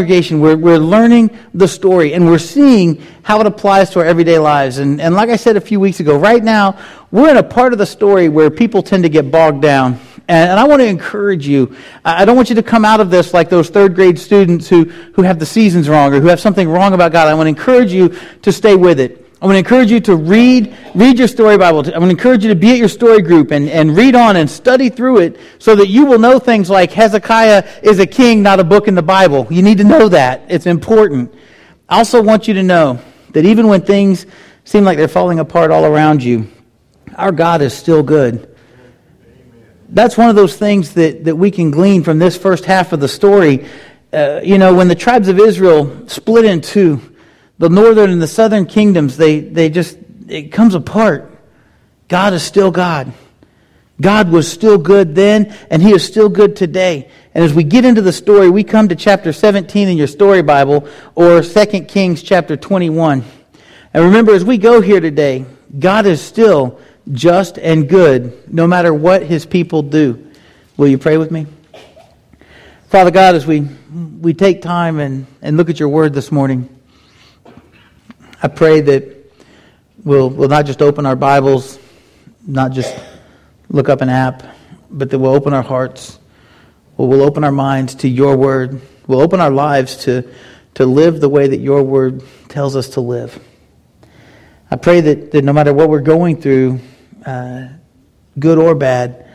congregation, we're, we're learning the story and we're seeing how it applies to our everyday lives. And, and like I said a few weeks ago, right now, we're in a part of the story where people tend to get bogged down. And, and I want to encourage you. I don't want you to come out of this like those third grade students who, who have the seasons wrong or who have something wrong about God. I want to encourage you to stay with it. I want to encourage you to read, read your story Bible. I want to encourage you to be at your story group and, and read on and study through it so that you will know things like Hezekiah is a king, not a book in the Bible. You need to know that. It's important. I also want you to know that even when things seem like they're falling apart all around you, our God is still good. That's one of those things that, that we can glean from this first half of the story. Uh, you know, when the tribes of Israel split in two, the northern and the southern kingdoms, they, they just, it comes apart. God is still God. God was still good then, and He is still good today. And as we get into the story, we come to chapter 17 in your story Bible, or 2 Kings chapter 21. And remember, as we go here today, God is still just and good, no matter what His people do. Will you pray with me? Father God, as we, we take time and, and look at your word this morning, I pray that we'll, we'll not just open our Bibles, not just look up an app, but that we'll open our hearts, we'll we'll open our minds to your word, we'll open our lives to, to live the way that your word tells us to live. I pray that, that no matter what we're going through, uh, good or bad,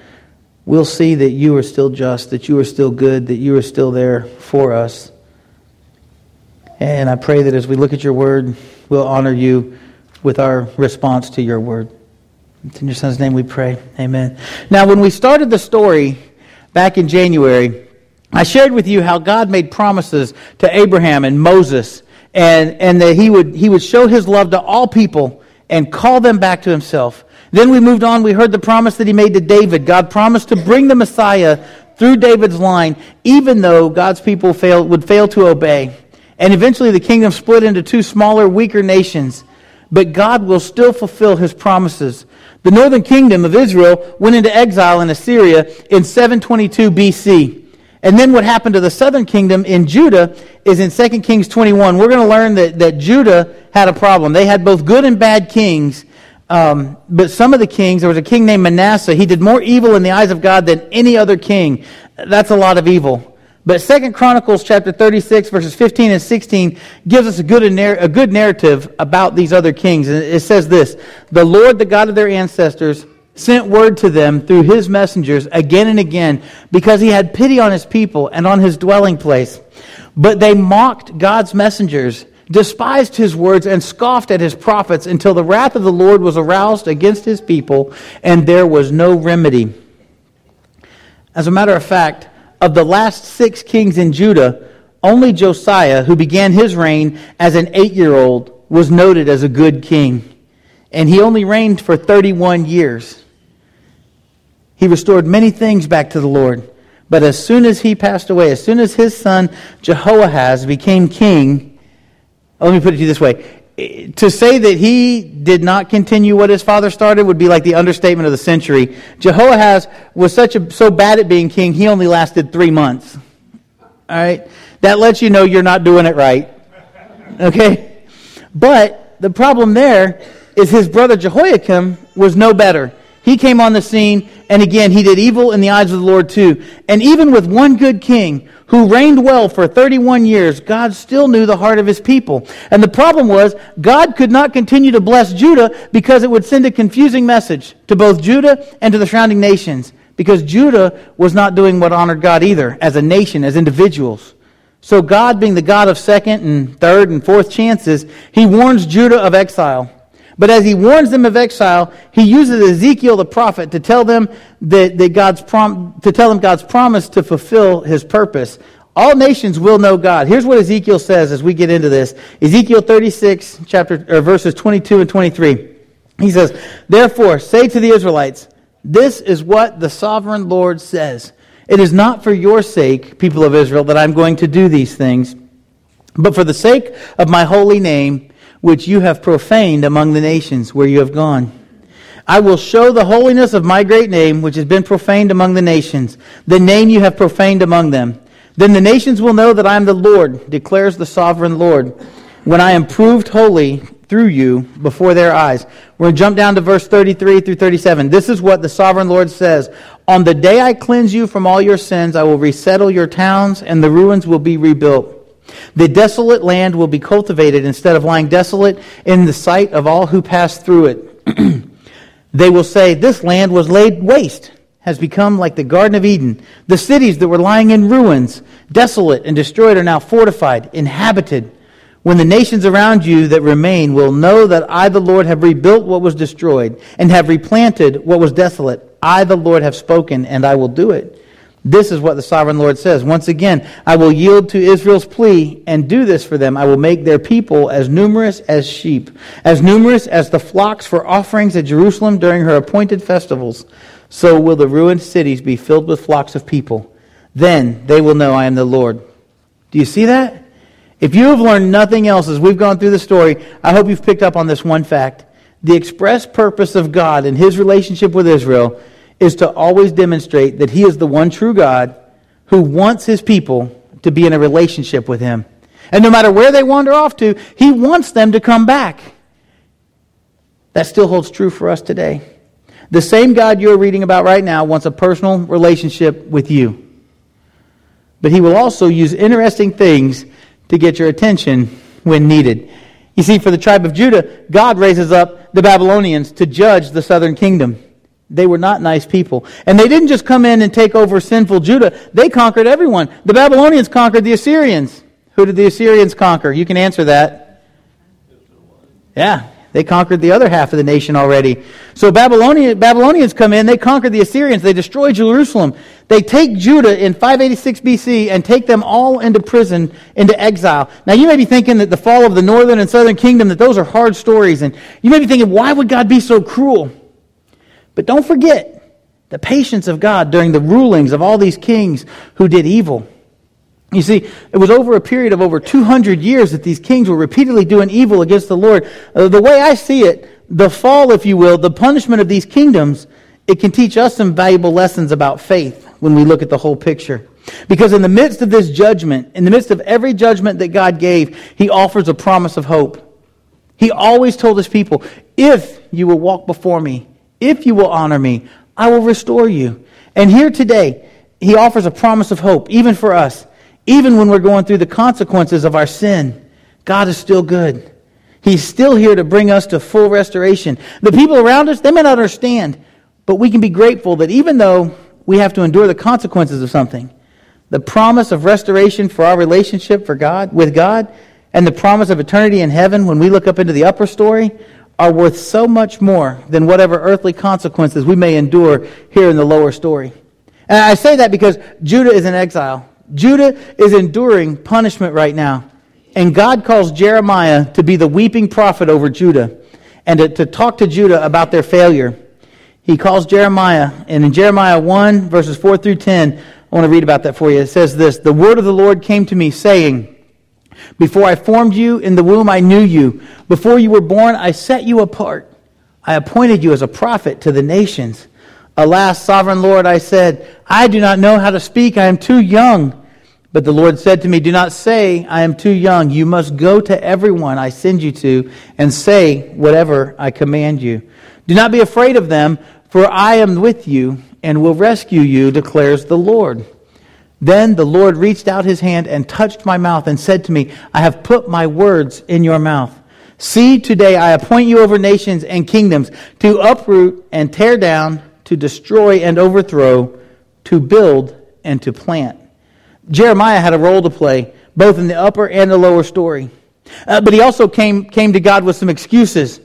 we'll see that you are still just, that you are still good, that you are still there for us. And I pray that as we look at your word, we'll honor you with our response to your word. It's in your son's name we pray. Amen. Now, when we started the story back in January, I shared with you how God made promises to Abraham and Moses, and, and that he would, he would show his love to all people and call them back to himself. Then we moved on. We heard the promise that he made to David. God promised to bring the Messiah through David's line, even though God's people fail, would fail to obey. And eventually the kingdom split into two smaller, weaker nations. But God will still fulfill his promises. The northern kingdom of Israel went into exile in Assyria in 722 BC. And then what happened to the southern kingdom in Judah is in 2 Kings 21. We're going to learn that, that Judah had a problem. They had both good and bad kings. Um, but some of the kings, there was a king named Manasseh. He did more evil in the eyes of God than any other king. That's a lot of evil. But Second Chronicles chapter 36 verses 15 and 16 gives us a good, a good narrative about these other kings. And it says this, The Lord, the God of their ancestors, sent word to them through his messengers again and again because he had pity on his people and on his dwelling place. But they mocked God's messengers, despised his words, and scoffed at his prophets until the wrath of the Lord was aroused against his people and there was no remedy. As a matter of fact, of the last six kings in Judah, only Josiah, who began his reign as an eight year old, was noted as a good king. And he only reigned for 31 years. He restored many things back to the Lord. But as soon as he passed away, as soon as his son Jehoahaz became king, let me put it to you this way to say that he did not continue what his father started would be like the understatement of the century. Jehoahaz was such a, so bad at being king, he only lasted three months. All right? That lets you know you're not doing it right. Okay? But the problem there is his brother Jehoiakim was no better. He came on the scene, and again, he did evil in the eyes of the Lord too. And even with one good king, who reigned well for 31 years, God still knew the heart of his people. And the problem was, God could not continue to bless Judah because it would send a confusing message to both Judah and to the surrounding nations. Because Judah was not doing what honored God either, as a nation, as individuals. So God, being the God of second and third and fourth chances, he warns Judah of exile. But as he warns them of exile, he uses Ezekiel the prophet to tell them that, that God's prom- to tell them God's promise to fulfill his purpose. All nations will know God. Here's what Ezekiel says as we get into this. Ezekiel 36, chapter, or verses 22 and 23. He says, Therefore, say to the Israelites, this is what the sovereign Lord says. It is not for your sake, people of Israel, that I'm going to do these things, but for the sake of my holy name, which you have profaned among the nations where you have gone. I will show the holiness of my great name, which has been profaned among the nations, the name you have profaned among them. Then the nations will know that I am the Lord, declares the sovereign Lord, when I am proved holy through you before their eyes. We're going to jump down to verse 33 through 37. This is what the sovereign Lord says On the day I cleanse you from all your sins, I will resettle your towns, and the ruins will be rebuilt. The desolate land will be cultivated instead of lying desolate in the sight of all who pass through it. they will say, This land was laid waste, has become like the Garden of Eden. The cities that were lying in ruins, desolate and destroyed, are now fortified, inhabited. When the nations around you that remain will know that I, the Lord, have rebuilt what was destroyed and have replanted what was desolate, I, the Lord, have spoken and I will do it. This is what the sovereign Lord says. Once again, I will yield to Israel's plea and do this for them. I will make their people as numerous as sheep, as numerous as the flocks for offerings at Jerusalem during her appointed festivals. So will the ruined cities be filled with flocks of people. Then they will know I am the Lord. Do you see that? If you have learned nothing else as we've gone through the story, I hope you've picked up on this one fact. The express purpose of God in his relationship with Israel is to always demonstrate that he is the one true God who wants his people to be in a relationship with him. And no matter where they wander off to, he wants them to come back. That still holds true for us today. The same God you're reading about right now wants a personal relationship with you. But he will also use interesting things to get your attention when needed. You see, for the tribe of Judah, God raises up the Babylonians to judge the southern kingdom. They were not nice people. And they didn't just come in and take over sinful Judah, they conquered everyone. The Babylonians conquered the Assyrians. Who did the Assyrians conquer? You can answer that. Yeah, they conquered the other half of the nation already. So Babylonian, Babylonians come in, they conquer the Assyrians, they destroy Jerusalem. They take Judah in 586 BC and take them all into prison, into exile. Now you may be thinking that the fall of the northern and southern kingdom, that those are hard stories. And you may be thinking, why would God be so cruel? But don't forget the patience of God during the rulings of all these kings who did evil. You see, it was over a period of over 200 years that these kings were repeatedly doing evil against the Lord. Uh, the way I see it, the fall, if you will, the punishment of these kingdoms, it can teach us some valuable lessons about faith when we look at the whole picture. Because in the midst of this judgment, in the midst of every judgment that God gave, He offers a promise of hope. He always told His people, if you will walk before me, if you will honor me, I will restore you. And here today, He offers a promise of hope, even for us. Even when we're going through the consequences of our sin, God is still good. He's still here to bring us to full restoration. The people around us, they may not understand, but we can be grateful that even though we have to endure the consequences of something, the promise of restoration for our relationship for God, with God, and the promise of eternity in heaven when we look up into the upper story are worth so much more than whatever earthly consequences we may endure here in the lower story. And I say that because Judah is in exile. Judah is enduring punishment right now. And God calls Jeremiah to be the weeping prophet over Judah and to, to talk to Judah about their failure. He calls Jeremiah, and in Jeremiah 1, verses 4 through 10, I want to read about that for you. It says this The word of the Lord came to me, saying, Before I formed you in the womb, I knew you. Before you were born, I set you apart. I appointed you as a prophet to the nations. Alas, sovereign Lord, I said, I do not know how to speak. I am too young. But the Lord said to me, Do not say, I am too young. You must go to everyone I send you to and say whatever I command you. Do not be afraid of them, for I am with you and will rescue you, declares the Lord. Then the Lord reached out his hand and touched my mouth and said to me, I have put my words in your mouth. See, today I appoint you over nations and kingdoms to uproot and tear down to destroy and overthrow, to build and to plant. Jeremiah had a role to play, both in the upper and the lower story. Uh, but he also came, came to God with some excuses.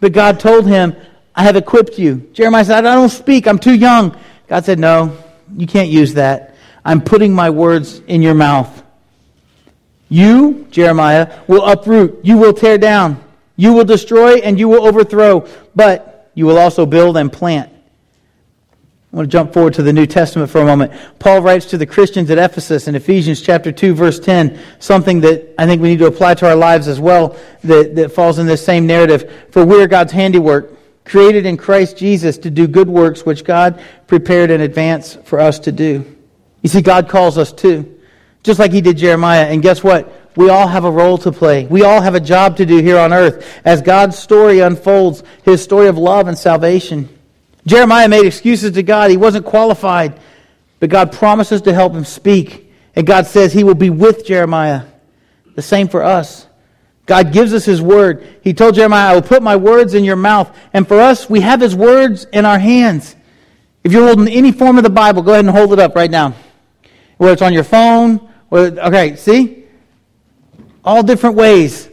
But God told him, I have equipped you. Jeremiah said, I don't speak. I'm too young. God said, No, you can't use that. I'm putting my words in your mouth. You, Jeremiah, will uproot. You will tear down. You will destroy and you will overthrow. But you will also build and plant. I want to jump forward to the New Testament for a moment. Paul writes to the Christians at Ephesus in Ephesians chapter 2, verse 10, something that I think we need to apply to our lives as well that, that falls in this same narrative. For we are God's handiwork, created in Christ Jesus to do good works which God prepared in advance for us to do. You see, God calls us too. just like he did Jeremiah. And guess what? We all have a role to play. We all have a job to do here on earth as God's story unfolds, his story of love and salvation. Jeremiah made excuses to God. He wasn't qualified, but God promises to help him speak. And God says he will be with Jeremiah. The same for us. God gives us his word. He told Jeremiah, I will put my words in your mouth. And for us, we have his words in our hands. If you're holding any form of the Bible, go ahead and hold it up right now. Whether it's on your phone, or, okay, see? All different ways.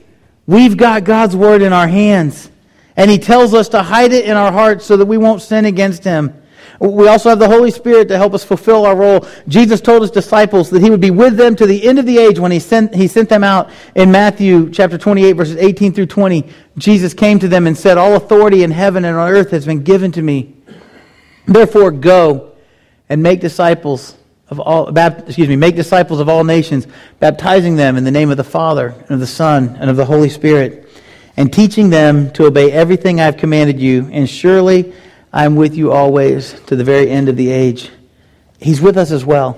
We've got God's word in our hands. And he tells us to hide it in our hearts so that we won't sin against him. We also have the Holy Spirit to help us fulfill our role. Jesus told his disciples that he would be with them to the end of the age when he sent, he sent them out in Matthew chapter 28, verses 18 through 20. Jesus came to them and said, All authority in heaven and on earth has been given to me. Therefore, go and make disciples of all, excuse me, make disciples of all nations, baptizing them in the name of the Father and of the Son and of the Holy Spirit, and teaching them to obey everything I have commanded you. And surely I am with you always to the very end of the age. He's with us as well.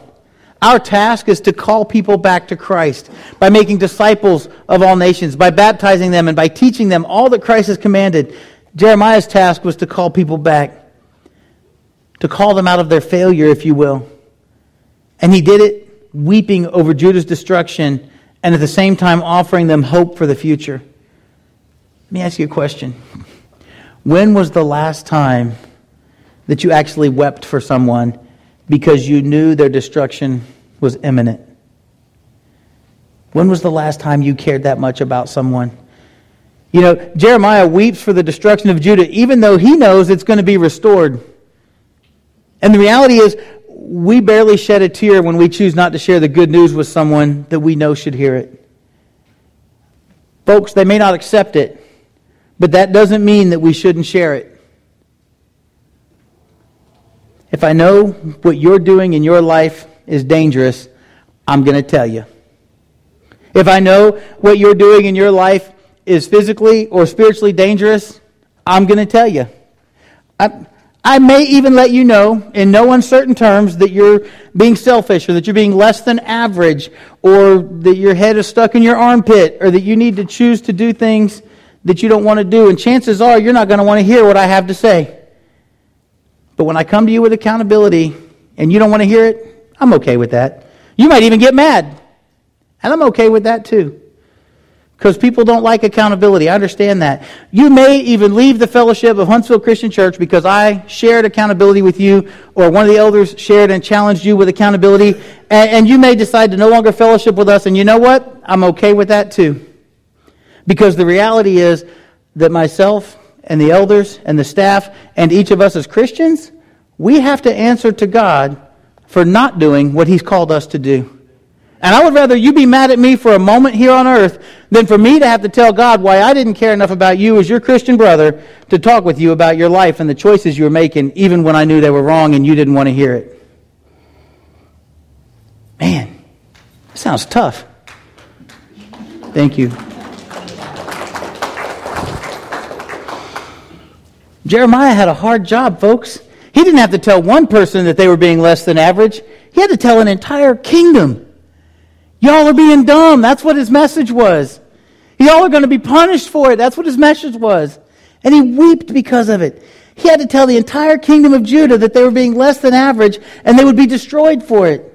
Our task is to call people back to Christ by making disciples of all nations, by baptizing them, and by teaching them all that Christ has commanded. Jeremiah's task was to call people back, to call them out of their failure, if you will. And he did it weeping over Judah's destruction and at the same time offering them hope for the future. Let me ask you a question. When was the last time that you actually wept for someone because you knew their destruction was imminent? When was the last time you cared that much about someone? You know, Jeremiah weeps for the destruction of Judah, even though he knows it's going to be restored. And the reality is, we barely shed a tear when we choose not to share the good news with someone that we know should hear it. Folks, they may not accept it, but that doesn't mean that we shouldn't share it. If I know what you're doing in your life is dangerous, I'm going to tell you. If I know what you're doing in your life is physically or spiritually dangerous, I'm going to tell you. I, I may even let you know in no uncertain terms that you're being selfish or that you're being less than average or that your head is stuck in your armpit or that you need to choose to do things that you don't want to do. And chances are you're not going to want to hear what I have to say. But when I come to you with accountability and you don't want to hear it, I'm okay with that. You might even get mad. And I'm okay with that too. Because people don't like accountability. I understand that. You may even leave the fellowship of Huntsville Christian Church because I shared accountability with you, or one of the elders shared and challenged you with accountability, and, and you may decide to no longer fellowship with us. And you know what? I'm okay with that too. Because the reality is that myself and the elders and the staff and each of us as Christians, we have to answer to God for not doing what He's called us to do. And I would rather you be mad at me for a moment here on earth than for me to have to tell God why I didn't care enough about you as your Christian brother to talk with you about your life and the choices you were making, even when I knew they were wrong and you didn't want to hear it. Man, that sounds tough. Thank you. Jeremiah had a hard job, folks. He didn't have to tell one person that they were being less than average. He had to tell an entire kingdom. Y'all are being dumb. That's what his message was. Y'all are going to be punished for it. That's what his message was. And he wept because of it. He had to tell the entire kingdom of Judah that they were being less than average and they would be destroyed for it.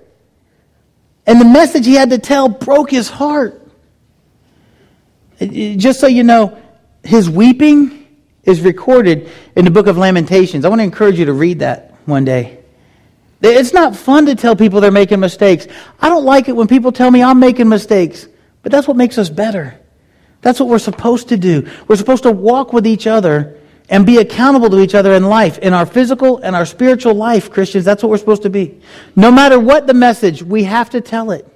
And the message he had to tell broke his heart. Uh, uh, just so you know, his weeping is recorded in the book of Lamentations. I want to encourage you to read that one day. It's not fun to tell people they're making mistakes. I don't like it when people tell me I'm making mistakes, but that's what makes us better. That's what we're supposed to do. We're supposed to walk with each other and be accountable to each other in life, in our physical and our spiritual life, Christians. That's what we're supposed to be. No matter what the message, we have to tell it.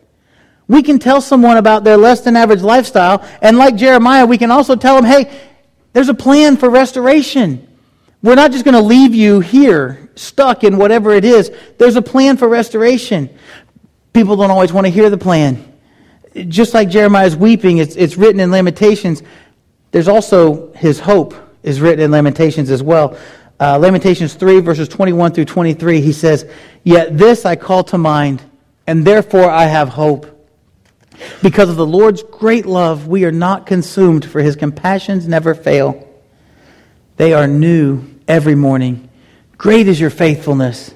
We can tell someone about their less than average lifestyle, and like Jeremiah, we can also tell them, hey, there's a plan for restoration. We're not just going to leave you here, stuck in whatever it is. There's a plan for restoration. People don't always want to hear the plan. Just like Jeremiah's weeping, it's, it's written in Lamentations. There's also his hope is written in Lamentations as well. Uh, Lamentations 3, verses 21 through 23, he says, Yet this I call to mind, and therefore I have hope. Because of the Lord's great love, we are not consumed, for his compassions never fail. They are new every morning. Great is your faithfulness.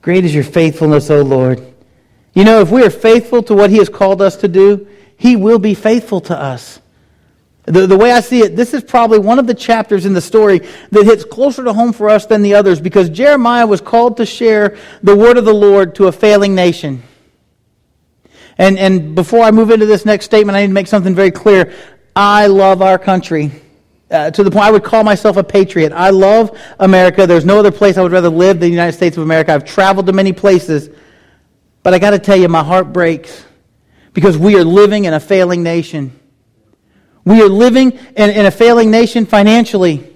Great is your faithfulness, O Lord. You know, if we are faithful to what he has called us to do, he will be faithful to us. The, the way I see it, this is probably one of the chapters in the story that hits closer to home for us than the others because Jeremiah was called to share the word of the Lord to a failing nation. And, and before I move into this next statement, I need to make something very clear. I love our country. Uh, to the point I would call myself a patriot. I love America. There's no other place I would rather live than the United States of America. I've traveled to many places. But I got to tell you, my heart breaks because we are living in a failing nation. We are living in, in a failing nation financially.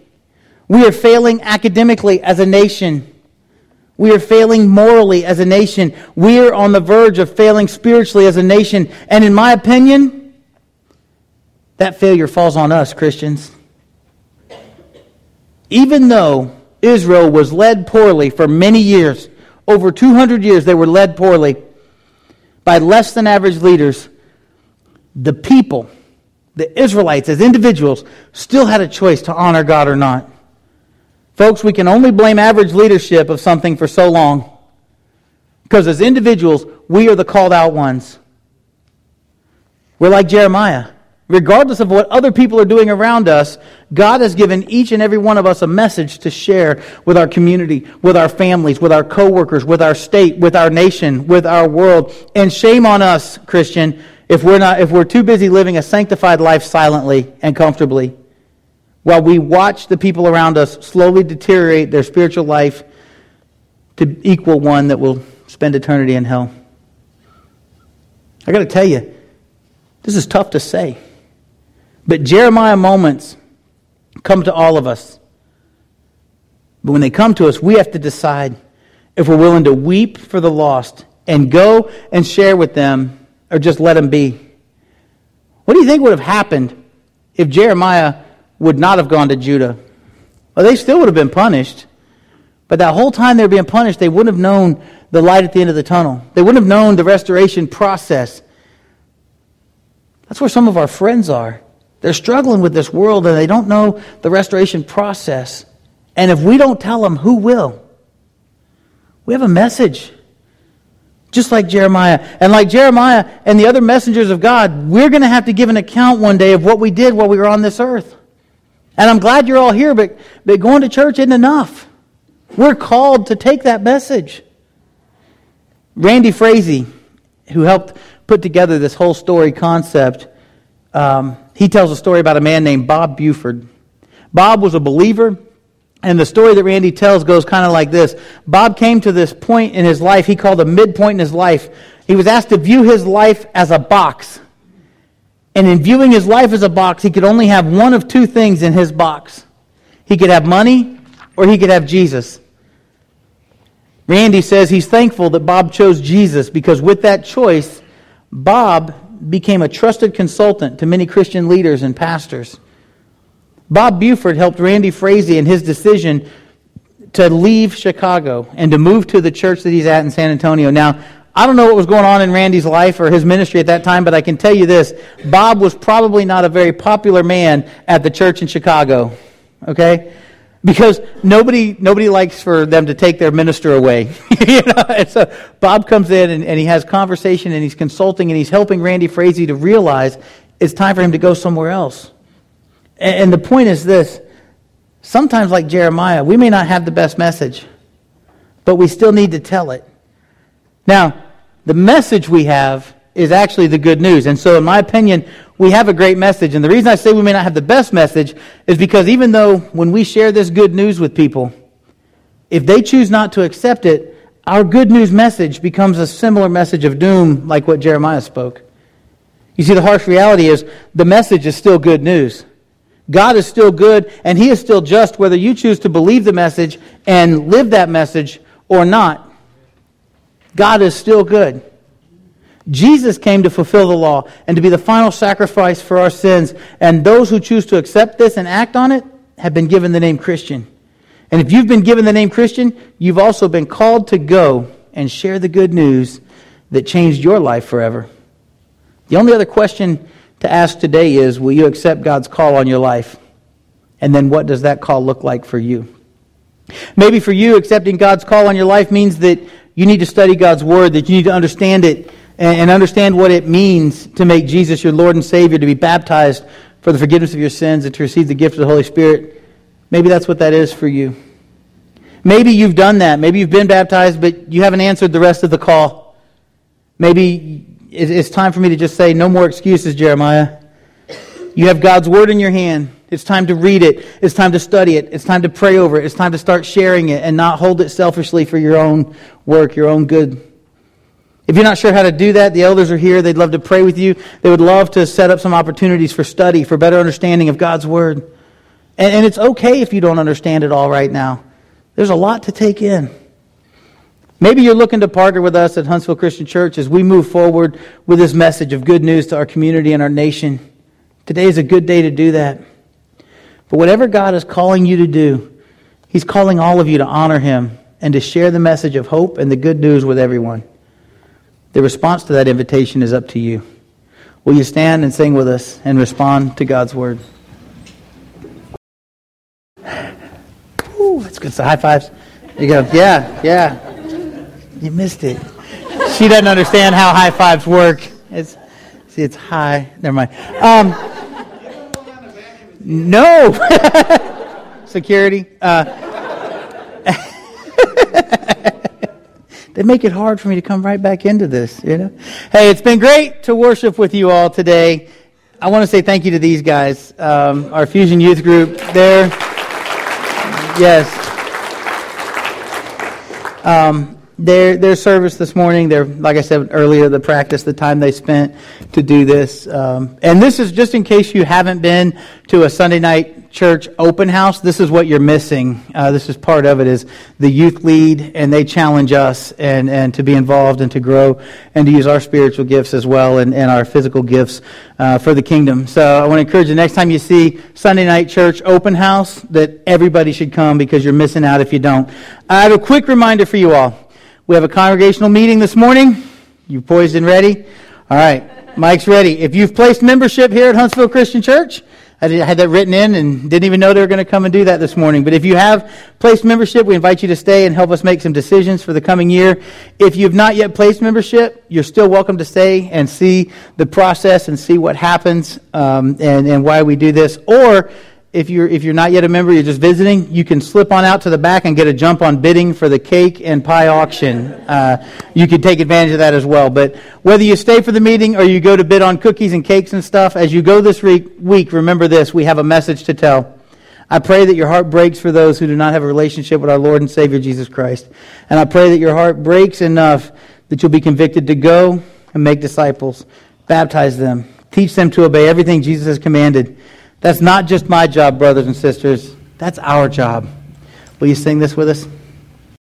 We are failing academically as a nation. We are failing morally as a nation. We are on the verge of failing spiritually as a nation. And in my opinion, that failure falls on us, Christians. Even though Israel was led poorly for many years, over 200 years they were led poorly by less than average leaders, the people the Israelites, as individuals, still had a choice to honor God or not. Folks, we can only blame average leadership of something for so long. Because as individuals, we are the called out ones. We're like Jeremiah. Regardless of what other people are doing around us, God has given each and every one of us a message to share with our community, with our families, with our coworkers, with our state, with our nation, with our world. And shame on us, Christian, if we're, not, if we're too busy living a sanctified life silently and comfortably, while we watch the people around us slowly deteriorate their spiritual life to equal one that will spend eternity in hell. I got to tell you, this is tough to say. But Jeremiah moments come to all of us. But when they come to us, we have to decide if we're willing to weep for the lost and go and share with them or just let them be? What do you think would have happened if Jeremiah would not have gone to Judah? Well, they still would have been punished. But that whole time they were being punished, they wouldn't have known the light at the end of the tunnel. They wouldn't have known the restoration process. That's where some of our friends are. They're struggling with this world and they don't know the restoration process. And if we don't tell them, who will? We have a message. Just like Jeremiah. And like Jeremiah and the other messengers of God, we're going to have to give an account one day of what we did while we were on this earth. And I'm glad you're all here, but, but going to church isn't enough. We're called to take that message. Randy Frazee, who helped put together this whole story concept, um, he tells a story about a man named Bob Buford. Bob was a believer. And the story that Randy tells goes kind of like this Bob came to this point in his life, he called a midpoint in his life. He was asked to view his life as a box. And in viewing his life as a box, he could only have one of two things in his box he could have money or he could have Jesus. Randy says he's thankful that Bob chose Jesus because with that choice, Bob became a trusted consultant to many Christian leaders and pastors. Bob Buford helped Randy Frazee in his decision to leave Chicago and to move to the church that he's at in San Antonio. Now, I don't know what was going on in Randy's life or his ministry at that time, but I can tell you this Bob was probably not a very popular man at the church in Chicago. Okay? Because nobody, nobody likes for them to take their minister away. you know? And so Bob comes in and, and he has conversation and he's consulting and he's helping Randy Frazee to realize it's time for him to go somewhere else. And the point is this sometimes, like Jeremiah, we may not have the best message, but we still need to tell it. Now, the message we have is actually the good news. And so, in my opinion, we have a great message. And the reason I say we may not have the best message is because even though when we share this good news with people, if they choose not to accept it, our good news message becomes a similar message of doom, like what Jeremiah spoke. You see, the harsh reality is the message is still good news. God is still good and He is still just whether you choose to believe the message and live that message or not. God is still good. Jesus came to fulfill the law and to be the final sacrifice for our sins. And those who choose to accept this and act on it have been given the name Christian. And if you've been given the name Christian, you've also been called to go and share the good news that changed your life forever. The only other question to ask today is Will you accept God's call on your life? And then what does that call look like for you? Maybe for you, accepting God's call on your life means that you need to study God's Word, that you need to understand it and understand what it means to make Jesus your Lord and Savior, to be baptized for the forgiveness of your sins, and to receive the gift of the Holy Spirit. Maybe that's what that is for you. Maybe you've done that. Maybe you've been baptized, but you haven't answered the rest of the call. Maybe it's time for me to just say, no more excuses, Jeremiah. You have God's Word in your hand. It's time to read it. It's time to study it. It's time to pray over it. It's time to start sharing it and not hold it selfishly for your own work, your own good. If you're not sure how to do that, the elders are here. They'd love to pray with you. They would love to set up some opportunities for study, for better understanding of God's Word. And, and it's okay if you don't understand it all right now. There's a lot to take in. Maybe you're looking to partner with us at Huntsville Christian Church as we move forward with this message of good news to our community and our nation. Today is a good day to do that. But whatever God is calling you to do, He's calling all of you to honor Him and to share the message of hope and the good news with everyone. The response to that invitation is up to you. Will you stand and sing with us and respond to God's word? Ooh, that's good. So high fives. You go. Yeah, yeah. You missed it. She doesn't understand how high fives work. It's see, it's high. Never mind. Um, no. Security. Uh, they make it hard for me to come right back into this, you know? Hey, it's been great to worship with you all today. I want to say thank you to these guys, um, our Fusion Youth Group. There, yes. Um, their their service this morning. Their like I said earlier, the practice, the time they spent to do this, um, and this is just in case you haven't been to a Sunday night church open house. This is what you're missing. Uh, this is part of it. Is the youth lead, and they challenge us and and to be involved and to grow and to use our spiritual gifts as well and, and our physical gifts uh, for the kingdom. So I want to encourage you next time you see Sunday night church open house that everybody should come because you're missing out if you don't. I have a quick reminder for you all. We have a congregational meeting this morning. You poised and ready? All right. Mike's ready. If you've placed membership here at Huntsville Christian Church, I had that written in and didn't even know they were going to come and do that this morning. But if you have placed membership, we invite you to stay and help us make some decisions for the coming year. If you've not yet placed membership, you're still welcome to stay and see the process and see what happens um, and, and why we do this. Or if you're if you're not yet a member, you're just visiting, you can slip on out to the back and get a jump on bidding for the cake and pie auction. Uh, you can take advantage of that as well. But whether you stay for the meeting or you go to bid on cookies and cakes and stuff, as you go this week, remember this: we have a message to tell. I pray that your heart breaks for those who do not have a relationship with our Lord and Savior Jesus Christ, and I pray that your heart breaks enough that you'll be convicted to go and make disciples, baptize them, teach them to obey everything Jesus has commanded that's not just my job, brothers and sisters. That's our job. Will you sing this with us?